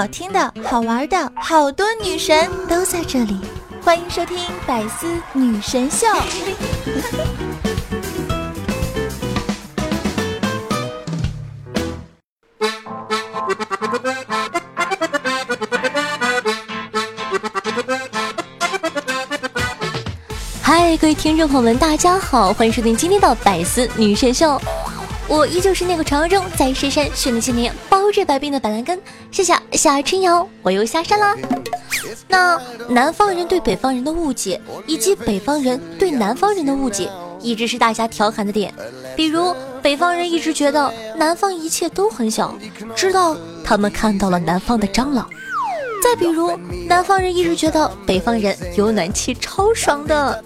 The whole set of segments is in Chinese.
好听的、好玩的，好多女神都在这里，欢迎收听《百思女神秀》。嗨，各位听众朋友们，大家好，欢迎收听今天的《百思女神秀》。我依旧是那个传说中在深山训练千年、包治百病的板蓝根。谢谢夏春瑶，我又下山啦。那南方人对北方人的误解，以及北方人对南方人的误解，一直是大家调侃的点。比如，北方人一直觉得南方一切都很小，直到他们看到了南方的蟑螂。再比如，南方人一直觉得北方人有暖气超爽的，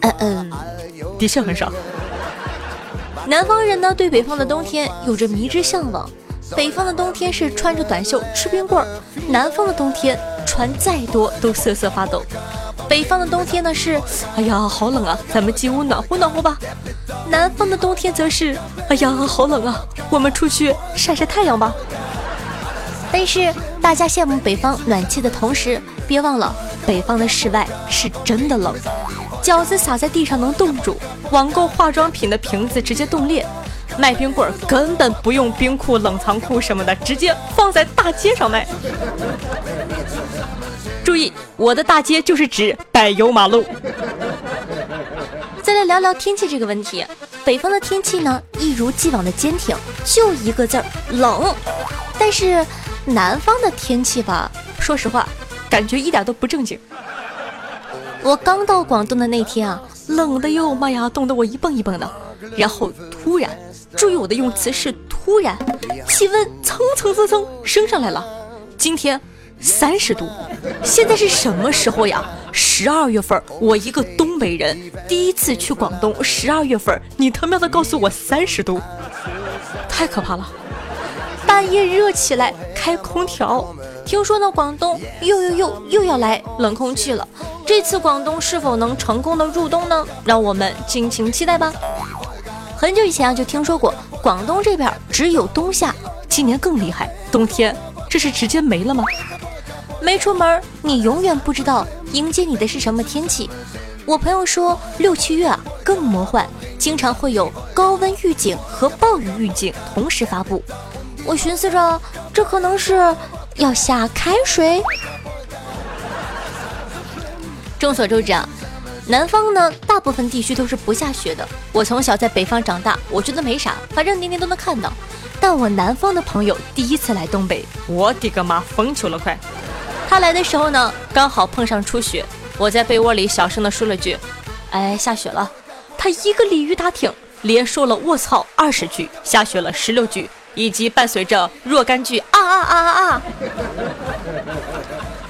嗯嗯，的确很爽。南方人呢，对北方的冬天有着迷之向往。北方的冬天是穿着短袖吃冰棍儿，南方的冬天穿再多都瑟瑟发抖。北方的冬天呢是，哎呀好冷啊，咱们进屋暖和暖和吧。南方的冬天则是，哎呀好冷啊，我们出去晒晒太阳吧。但是大家羡慕北方暖气的同时，别忘了北方的室外是真的冷。饺子撒在地上能冻住，网购化妆品的瓶子直接冻裂，卖冰棍儿根本不用冰库、冷藏库什么的，直接放在大街上卖。注意，我的大街就是指柏油马路。再来聊聊天气这个问题，北方的天气呢，一如既往的坚挺，就一个字儿冷。但是南方的天气吧，说实话，感觉一点都不正经。我刚到广东的那天啊，冷的哟，妈呀，冻得我一蹦一蹦的。然后突然，注意我的用词是突然，气温蹭蹭蹭蹭升上来了。今天三十度，现在是什么时候呀？十二月份，我一个东北人第一次去广东，十二月份，你他喵的告诉我三十度，太可怕了！半夜热起来开空调。听说呢，广东又又又又要来冷空气了。这次广东是否能成功的入冬呢？让我们敬请期待吧。很久以前啊，就听说过广东这边只有冬夏，今年更厉害，冬天这是直接没了吗？没出门，你永远不知道迎接你的是什么天气。我朋友说六七月啊更魔幻，经常会有高温预警和暴雨预警同时发布。我寻思着，这可能是。要下开水。众所周知啊，南方呢大部分地区都是不下雪的。我从小在北方长大，我觉得没啥，反正年年都能看到。但我南方的朋友第一次来东北，我的个妈，疯球了快！他来的时候呢，刚好碰上初雪，我在被窝里小声的说了句：“哎，下雪了。”他一个鲤鱼打挺，连说了“卧槽”二十句，下雪了十六句。以及伴随着若干句啊啊啊啊啊！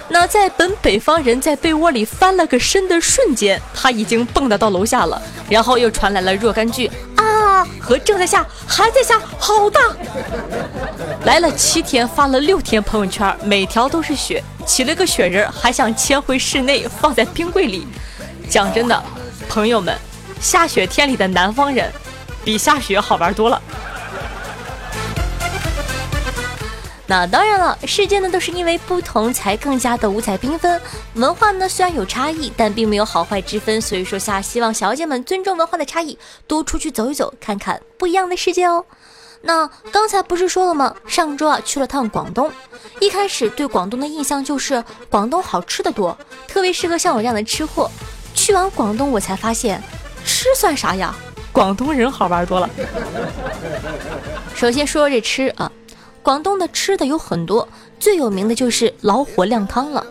那在本北方人在被窝里翻了个身的瞬间，他已经蹦跶到楼下了。然后又传来了若干句啊和正在下，还在下，好大！来了七天，发了六天朋友圈，每条都是雪，起了个雪人，还想迁回室内，放在冰柜里。讲真的，朋友们，下雪天里的南方人，比下雪好玩多了。那当然了，世界呢都是因为不同才更加的五彩缤纷。文化呢虽然有差异，但并没有好坏之分。所以说下，希望小姐们尊重文化的差异，多出去走一走，看看不一样的世界哦。那刚才不是说了吗？上周啊去了趟广东，一开始对广东的印象就是广东好吃的多，特别适合像我这样的吃货。去完广东，我才发现吃算啥呀？广东人好玩多了。首先说说这吃啊。广东的吃的有很多，最有名的就是老火靓汤了。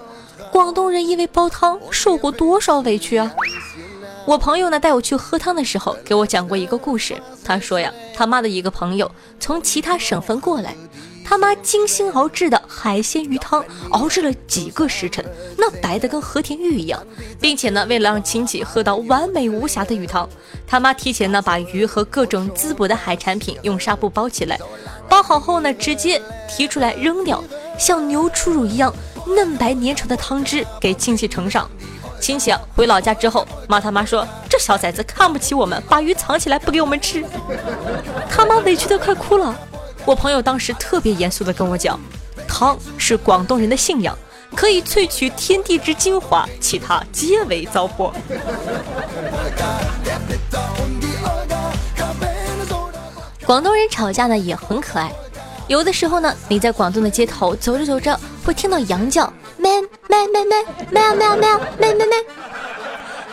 广东人因为煲汤受过多少委屈啊！我朋友呢带我去喝汤的时候，给我讲过一个故事。他说呀，他妈的一个朋友从其他省份过来，他妈精心熬制的海鲜鱼汤，熬制了几个时辰，那白的跟和田玉一样，并且呢，为了让亲戚喝到完美无瑕的鱼汤，他妈提前呢把鱼和各种滋补的海产品用纱布包起来。包好后呢，直接提出来扔掉，像牛初乳一样嫩白粘稠的汤汁给亲戚盛上。亲戚回老家之后，骂他妈说：“这小崽子看不起我们，把鱼藏起来不给我们吃。”他妈委屈的快哭了。我朋友当时特别严肃的跟我讲，汤是广东人的信仰，可以萃取天地之精华，其他皆为糟粕。广东人吵架呢也很可爱，有的时候呢你在广东的街头走着走着会听到羊叫，咩咩咩咩咩咩咩咩咩咩。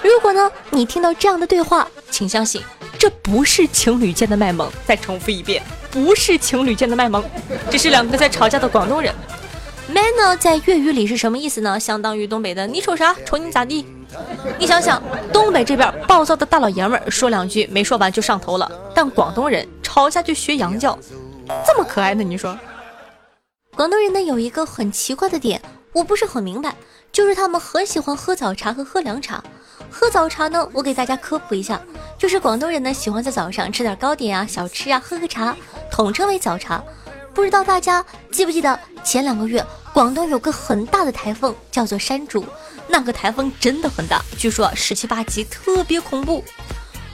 如果呢你听到这样的对话，请相信这不是情侣间的卖萌。再重复一遍。不是情侣间的卖萌，只是两个在吵架的广东人。man 呢，在粤语里是什么意思呢？相当于东北的“你瞅啥？瞅你咋地？”你想想，东北这边暴躁的大老爷们儿说两句没说完就上头了，但广东人吵架就学羊叫，这么可爱呢？你说？广东人呢有一个很奇怪的点，我不是很明白，就是他们很喜欢喝早茶和喝凉茶。喝早茶呢，我给大家科普一下，就是广东人呢喜欢在早上吃点糕点啊、小吃啊，喝个茶。统称为早茶，不知道大家记不记得前两个月广东有个很大的台风，叫做山竹。那个台风真的很大，据说十七八级，特别恐怖。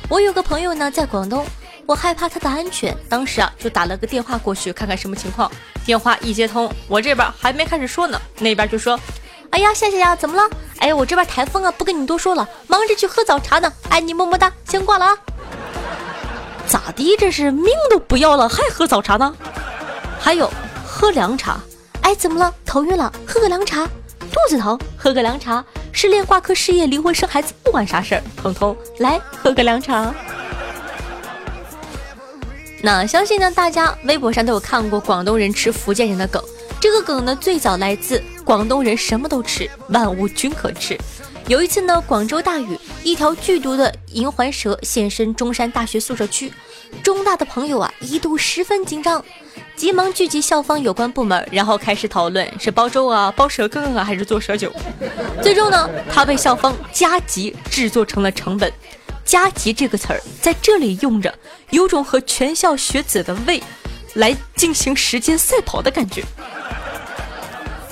我有个朋友呢在广东，我害怕他的安全，当时啊就打了个电话过去看看什么情况。电话一接通，我这边还没开始说呢，那边就说：“哎呀，夏夏呀，怎么了？哎呀，我这边台风啊，不跟你多说了，忙着去喝早茶呢。爱你么么哒，先挂了啊。”咋的？这是命都不要了，还喝早茶呢？还有喝凉茶？哎，怎么了？头晕了？喝个凉茶。肚子疼？喝个凉茶。失恋、挂科、失业、离婚、生孩子，不管啥事儿，通通来喝个凉茶。那相信呢，大家微博上都有看过广东人吃福建人的梗。这个梗呢，最早来自广东人什么都吃，万物均可吃。有一次呢，广州大雨，一条剧毒的银环蛇现身中山大学宿舍区，中大的朋友啊一度十分紧张，急忙聚集校方有关部门，然后开始讨论是煲粥啊、煲蛇羹啊，还是做蛇酒。最终呢，他被校方加急制作成了成本。加急这个词儿在这里用着，有种和全校学子的胃来进行时间赛跑的感觉。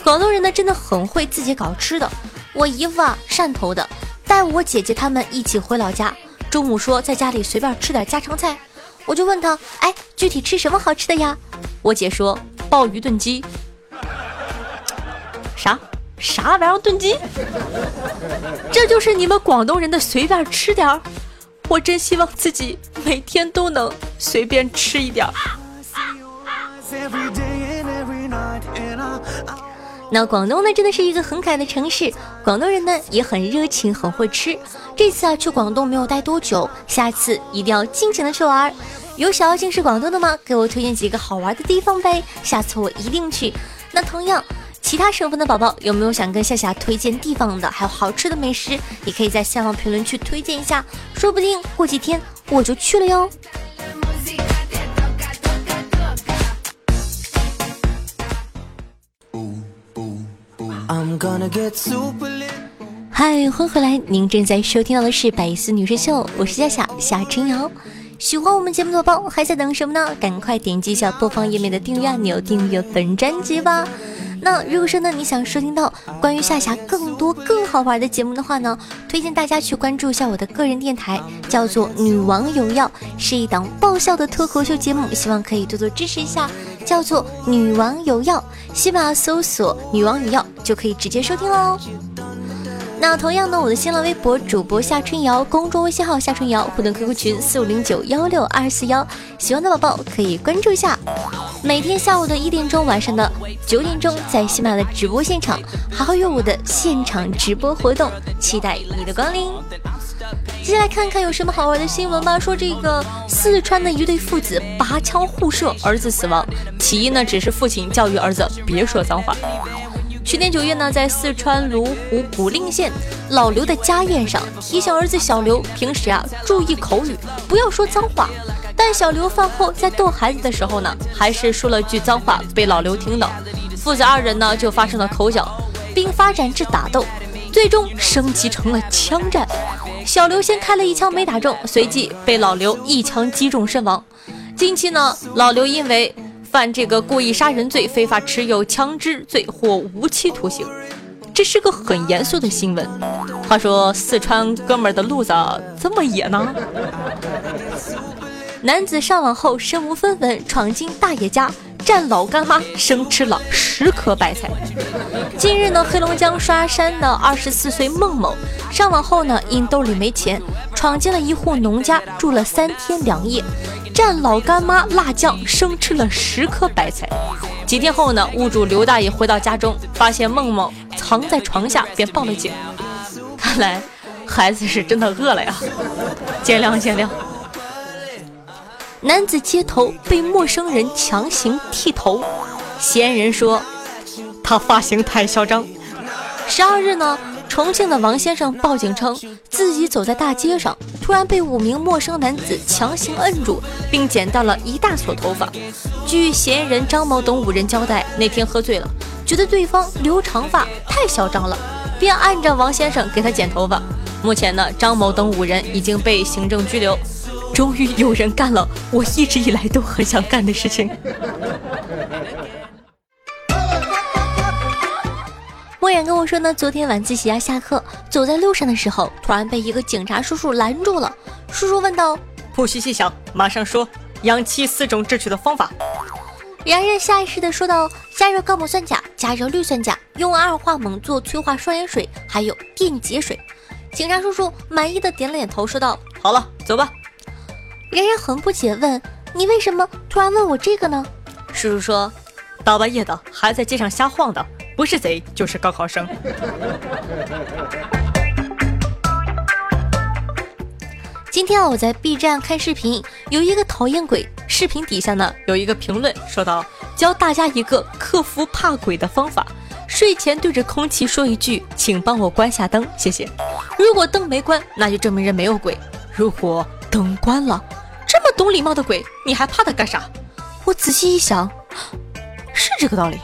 广东人呢，真的很会自己搞吃的。我姨夫啊，汕头的，带我姐姐他们一起回老家。中午说在家里随便吃点家常菜，我就问他，哎，具体吃什么好吃的呀？我姐说鲍鱼炖鸡。啥啥玩意儿炖鸡？这就是你们广东人的随便吃点儿？我真希望自己每天都能随便吃一点儿。那广东呢，真的是一个很可爱的城市。广东人呢也很热情，很会吃。这次啊去广东没有待多久，下次一定要尽情的去玩。有想要进是广东的吗？给我推荐几个好玩的地方呗，下次我一定去。那同样，其他省份的宝宝有没有想跟夏夏推荐地方的，还有好吃的美食，也可以在下方评论区推荐一下，说不定过几天我就去了哟。嗨，欢迎回来！您正在收听到的是《百思女神秀》，我是夏夏夏春瑶。喜欢我们节目的宝宝还在等什么呢？赶快点击一下播放页面的订阅按钮，订阅本专辑吧。那如果说呢，你想收听到关于夏夏更多更好玩的节目的话呢，推荐大家去关注一下我的个人电台，叫做《女王有药》，是一档爆笑的脱口秀节目，希望可以多多支持一下。叫做《女王有药》，喜马搜索“女王有药”就可以直接收听喽。那同样呢，我的新浪微博主播夏春瑶，公众微信号夏春瑶，互动 QQ 群四五零九幺六二四幺，喜欢的宝宝可以关注一下。每天下午的一点钟，晚上的九点钟，在喜马的直播现场还会有我的现场直播活动，期待你的光临。接下来看看有什么好玩的新闻吧。说这个四川的一对父子拔枪互射，儿子死亡，起因呢只是父亲教育儿子别说脏话。去年九月呢，在四川泸湖古蔺县老刘的家宴上，提醒儿子小刘平时啊注意口语，不要说脏话。但小刘饭后在逗孩子的时候呢，还是说了句脏话，被老刘听到，父子二人呢就发生了口角，并发展至打斗。最终升级成了枪战，小刘先开了一枪没打中，随即被老刘一枪击中身亡。近期呢，老刘因为犯这个故意杀人罪、非法持有枪支罪获无期徒刑，这是个很严肃的新闻。话说四川哥们儿的路子这么野呢？男子上网后身无分文，闯进大爷家战老干妈生吃了十颗白菜。近日呢，黑龙江刷山的二十四岁孟某上网后呢，因兜里没钱，闯进了一户农家住了三天两夜，蘸老干妈辣酱生吃了十颗白菜。几天后呢，屋主刘大爷回到家中，发现孟某藏在床下，便报了警。看来孩子是真的饿了呀，见谅见谅。男子街头被陌生人强行剃头，嫌疑人说他发型太嚣张。十二日呢，重庆的王先生报警称自己走在大街上，突然被五名陌生男子强行摁住，并剪到了一大撮头发。据嫌疑人张某等五人交代，那天喝醉了，觉得对方留长发太嚣张了，便按着王先生给他剪头发。目前呢，张某等五人已经被行政拘留。终于有人干了我一直以来都很想干的事情。莫言跟我说呢，昨天晚自习啊，下课走在路上的时候，突然被一个警察叔叔拦住了。叔叔问道：“不许细想，马上说氧气四种制取的方法。”然人下意识的说道：“加热高锰酸钾，加热氯酸钾，用二化锰做催化双盐水，还有电解水。”警察叔叔满意的点了点头，说道：“好了，走吧。”人人很不解，问：“你为什么突然问我这个呢？”叔叔说：“大半夜的还在街上瞎晃的，不是贼就是高考生。”今天啊，我在 B 站看视频，有一个讨厌鬼。视频底下呢，有一个评论说道：“教大家一个克服怕鬼的方法，睡前对着空气说一句，请帮我关下灯，谢谢。如果灯没关，那就证明人没有鬼；如果灯关了，这么懂礼貌的鬼，你还怕他干啥？我仔细一想，是这个道理。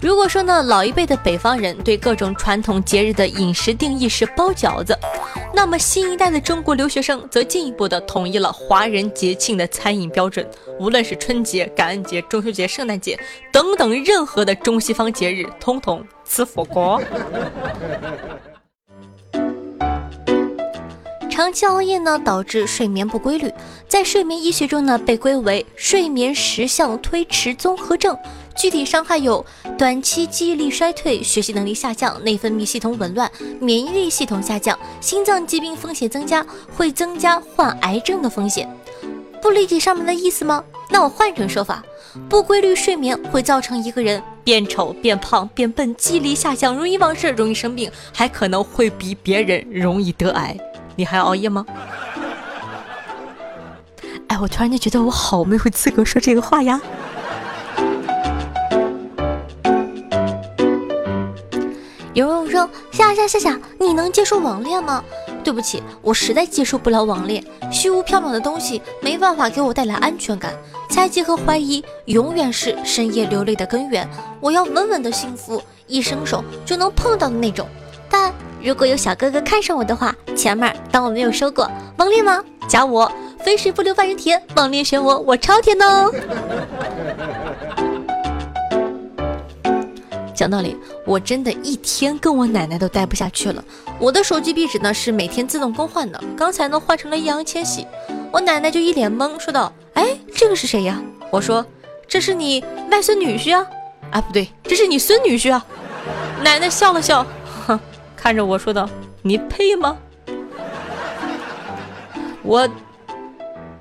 如果说呢，老一辈的北方人对各种传统节日的饮食定义是包饺子，那么新一代的中国留学生则进一步的统一了华人节庆的餐饮标准。无论是春节、感恩节、中秋节、圣诞节等等任何的中西方节日，通通吃火锅。长期熬夜呢，导致睡眠不规律，在睡眠医学中呢，被归为睡眠时相推迟综合症。具体伤害有短期记忆力衰退、学习能力下降、内分泌系统紊乱、免疫力系统下降、心脏疾病风险增加，会增加患癌症的风险。不理解上面的意思吗？那我换成说法：不规律睡眠会造成一个人变丑、变胖、变笨、记忆力下降、容易忘事、容易生病，还可能会比别人容易得癌。你还熬夜吗？哎，我突然间觉得我好没有资格说这个话呀。有人说：“夏夏夏夏，你能接受网恋吗？”对不起，我实在接受不了网恋，虚无缥缈的东西没办法给我带来安全感，猜忌和怀疑永远是深夜流泪的根源。我要稳稳的幸福，一伸手就能碰到的那种。但如果有小哥哥看上我的话，钱儿当我没有说过。网恋吗？加我，肥水不流外人田。网恋选我，我超甜哦。讲道理，我真的一天跟我奶奶都待不下去了。我的手机壁纸呢是每天自动更换的，刚才呢换成了易烊千玺。我奶奶就一脸懵，说道：“哎，这个是谁呀？”我说：“这是你外孙女婿啊。”啊，不对，这是你孙女婿啊。奶奶笑了笑。看着我说道：“你配吗？”我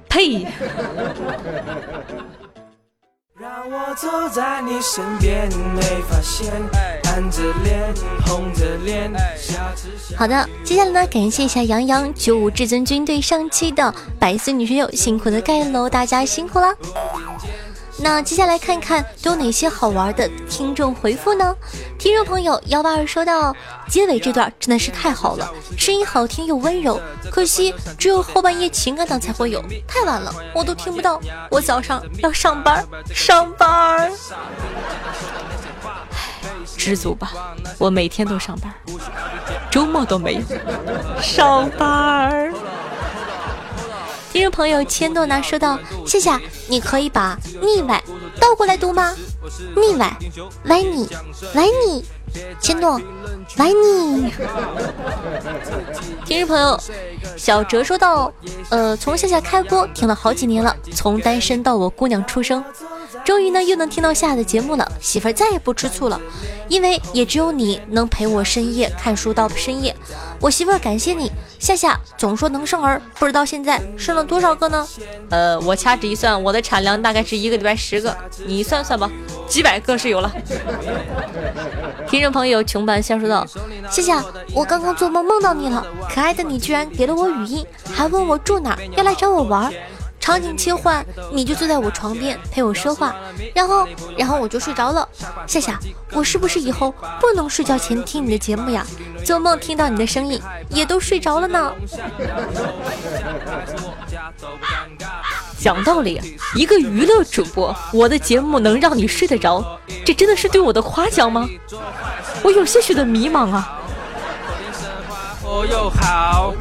配。好的，接下来呢，感谢一下杨洋九五至尊军队上期的百思女神友辛苦的盖楼，大家辛苦了。那接下来看看都有哪些好玩的听众回复呢？听众朋友幺八二说到结尾这段真的是太好了，声音好听又温柔，可惜只有后半夜情感档才会有，太晚了我都听不到，我早上要上班上班。知足吧，我每天都上班，周末都没有上班。听众朋友千诺呢说道：“夏夏，你可以把腻歪倒过来读吗？腻歪，歪你，歪你，千诺，歪你。听众朋友，小哲说道：“呃，从夏夏开播听了好几年了，从单身到我姑娘出生。”终于呢，又能听到夏的节目了。媳妇儿再也不吃醋了，因为也只有你能陪我深夜看书到深夜。我媳妇儿感谢你，夏夏总说能生儿，不知道现在生了多少个呢？呃，我掐指一算，我的产量大概是一个礼拜十个，你算算吧，几百个是有了。听众朋友，穷版笑说道：夏夏，我刚刚做梦梦到你了，可爱的你居然给了我语音，还问我住哪，要来找我玩。场景切换，你就坐在我床边陪我说话，然后，然后我就睡着了。夏夏，我是不是以后不能睡觉前听你的节目呀？做梦听到你的声音，也都睡着了呢。讲道理，一个娱乐主播，我的节目能让你睡得着，这真的是对我的夸奖吗？我有些许的迷茫啊。我又好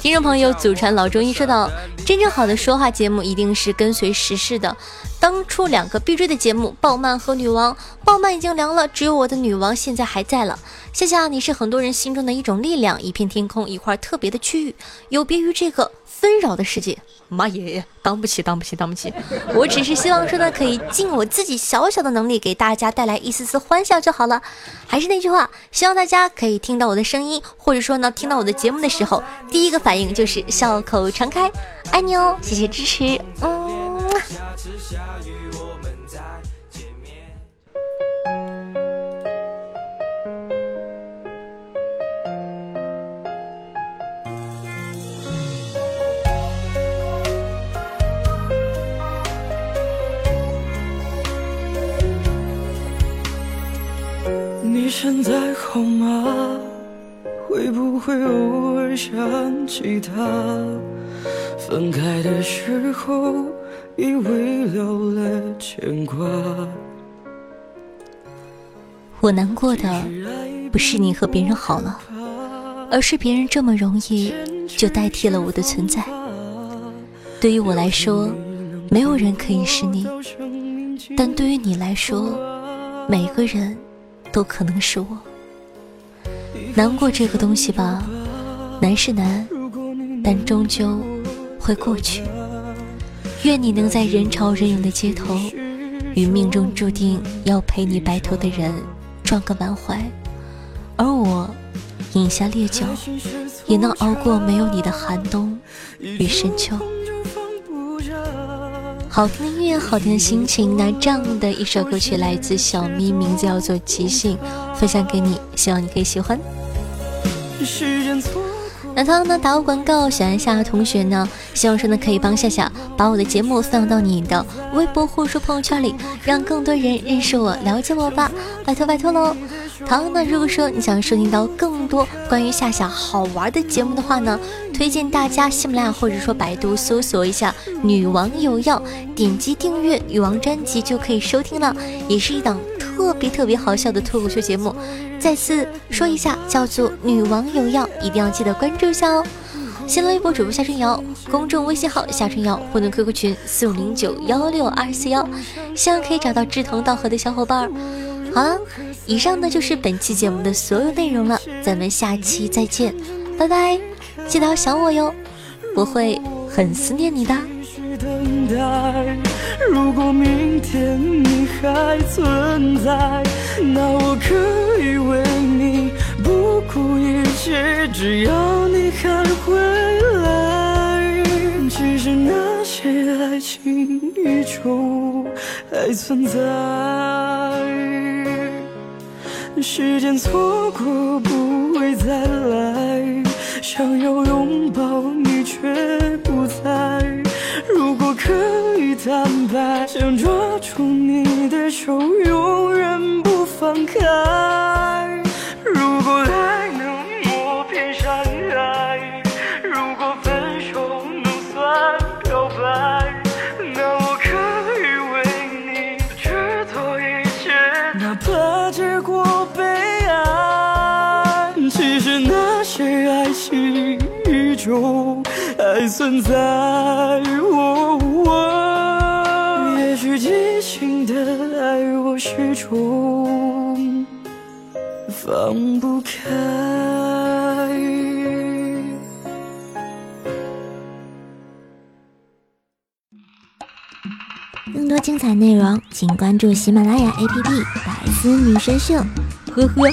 听众朋友，祖传老中医说道：“真正好的说话节目一定是跟随时事的。当初两个必追的节目《暴漫》和《女王》，《暴漫》已经凉了，只有我的《女王》现在还在了。夏夏，你是很多人心中的一种力量，一片天空，一块特别的区域，有别于这个纷扰的世界。妈耶，当不起，当不起，当不起！我只是希望说呢，可以尽我自己小小的能力，给大家带来一丝丝欢笑就好了。还是那句话，希望大家可以听到我的声音，或者说呢，听到我的节目的时候，第一个反应就是笑口常开。爱你哦，谢谢支持，嗯。现在好吗？会不会偶尔想起他？分开的时候，以为留了牵挂。我难过的不是你和别人好了，而是别人这么容易就代替了我的存在。对于我来说，没有人可以是你，但对于你来说，每个人。都可能是我。难过这个东西吧，难是难，但终究会过去。愿你能在人潮人涌的街头，与命中注定要陪你白头的人撞个满怀，而我饮下烈酒，也能熬过没有你的寒冬与深秋。好听的音乐，好听的心情。那这样的一首歌曲来自小咪，名字叫做《即兴》，分享给你，希望你可以喜欢。那同样呢，打个广告，喜欢夏同学呢，希望说呢可以帮夏夏把我的节目分享到你的微博或说朋友圈里，让更多人认识我、了解我吧，拜托拜托喽。同样呢，如果说你想收听到更多关于夏夏好玩的节目的话呢，推荐大家喜马拉雅或者说百度搜索一下“女王有药”，点击订阅女王专辑就可以收听了，也是一档特别特别好笑的脱口秀节目。再次说一下，叫做“女王有药”，一定要记得关注一下哦。新浪微博主播夏春瑶，公众微信号夏春瑶，互动 QQ 群四五零九幺六二四幺，希望可以找到志同道合的小伙伴。好了，以上呢就是本期节目的所有内容了，咱们下期再见，拜拜，记得要想我哟，我会很思念你的。如果明天你还存在，那我可以为你不顾一切，只要你还回来。其实那些爱情依旧还存在。时间错过不会再来，想要拥抱你却不在。如果可以坦白，想抓住你的手永远不放开。如果爱能磨平山海，如果分手能算表白，那我可以为你去做一切，哪怕还存在，也许激情的爱我始终放不开。更多精彩内容，请关注喜马拉雅 APP《百思女神秀》。呵呵。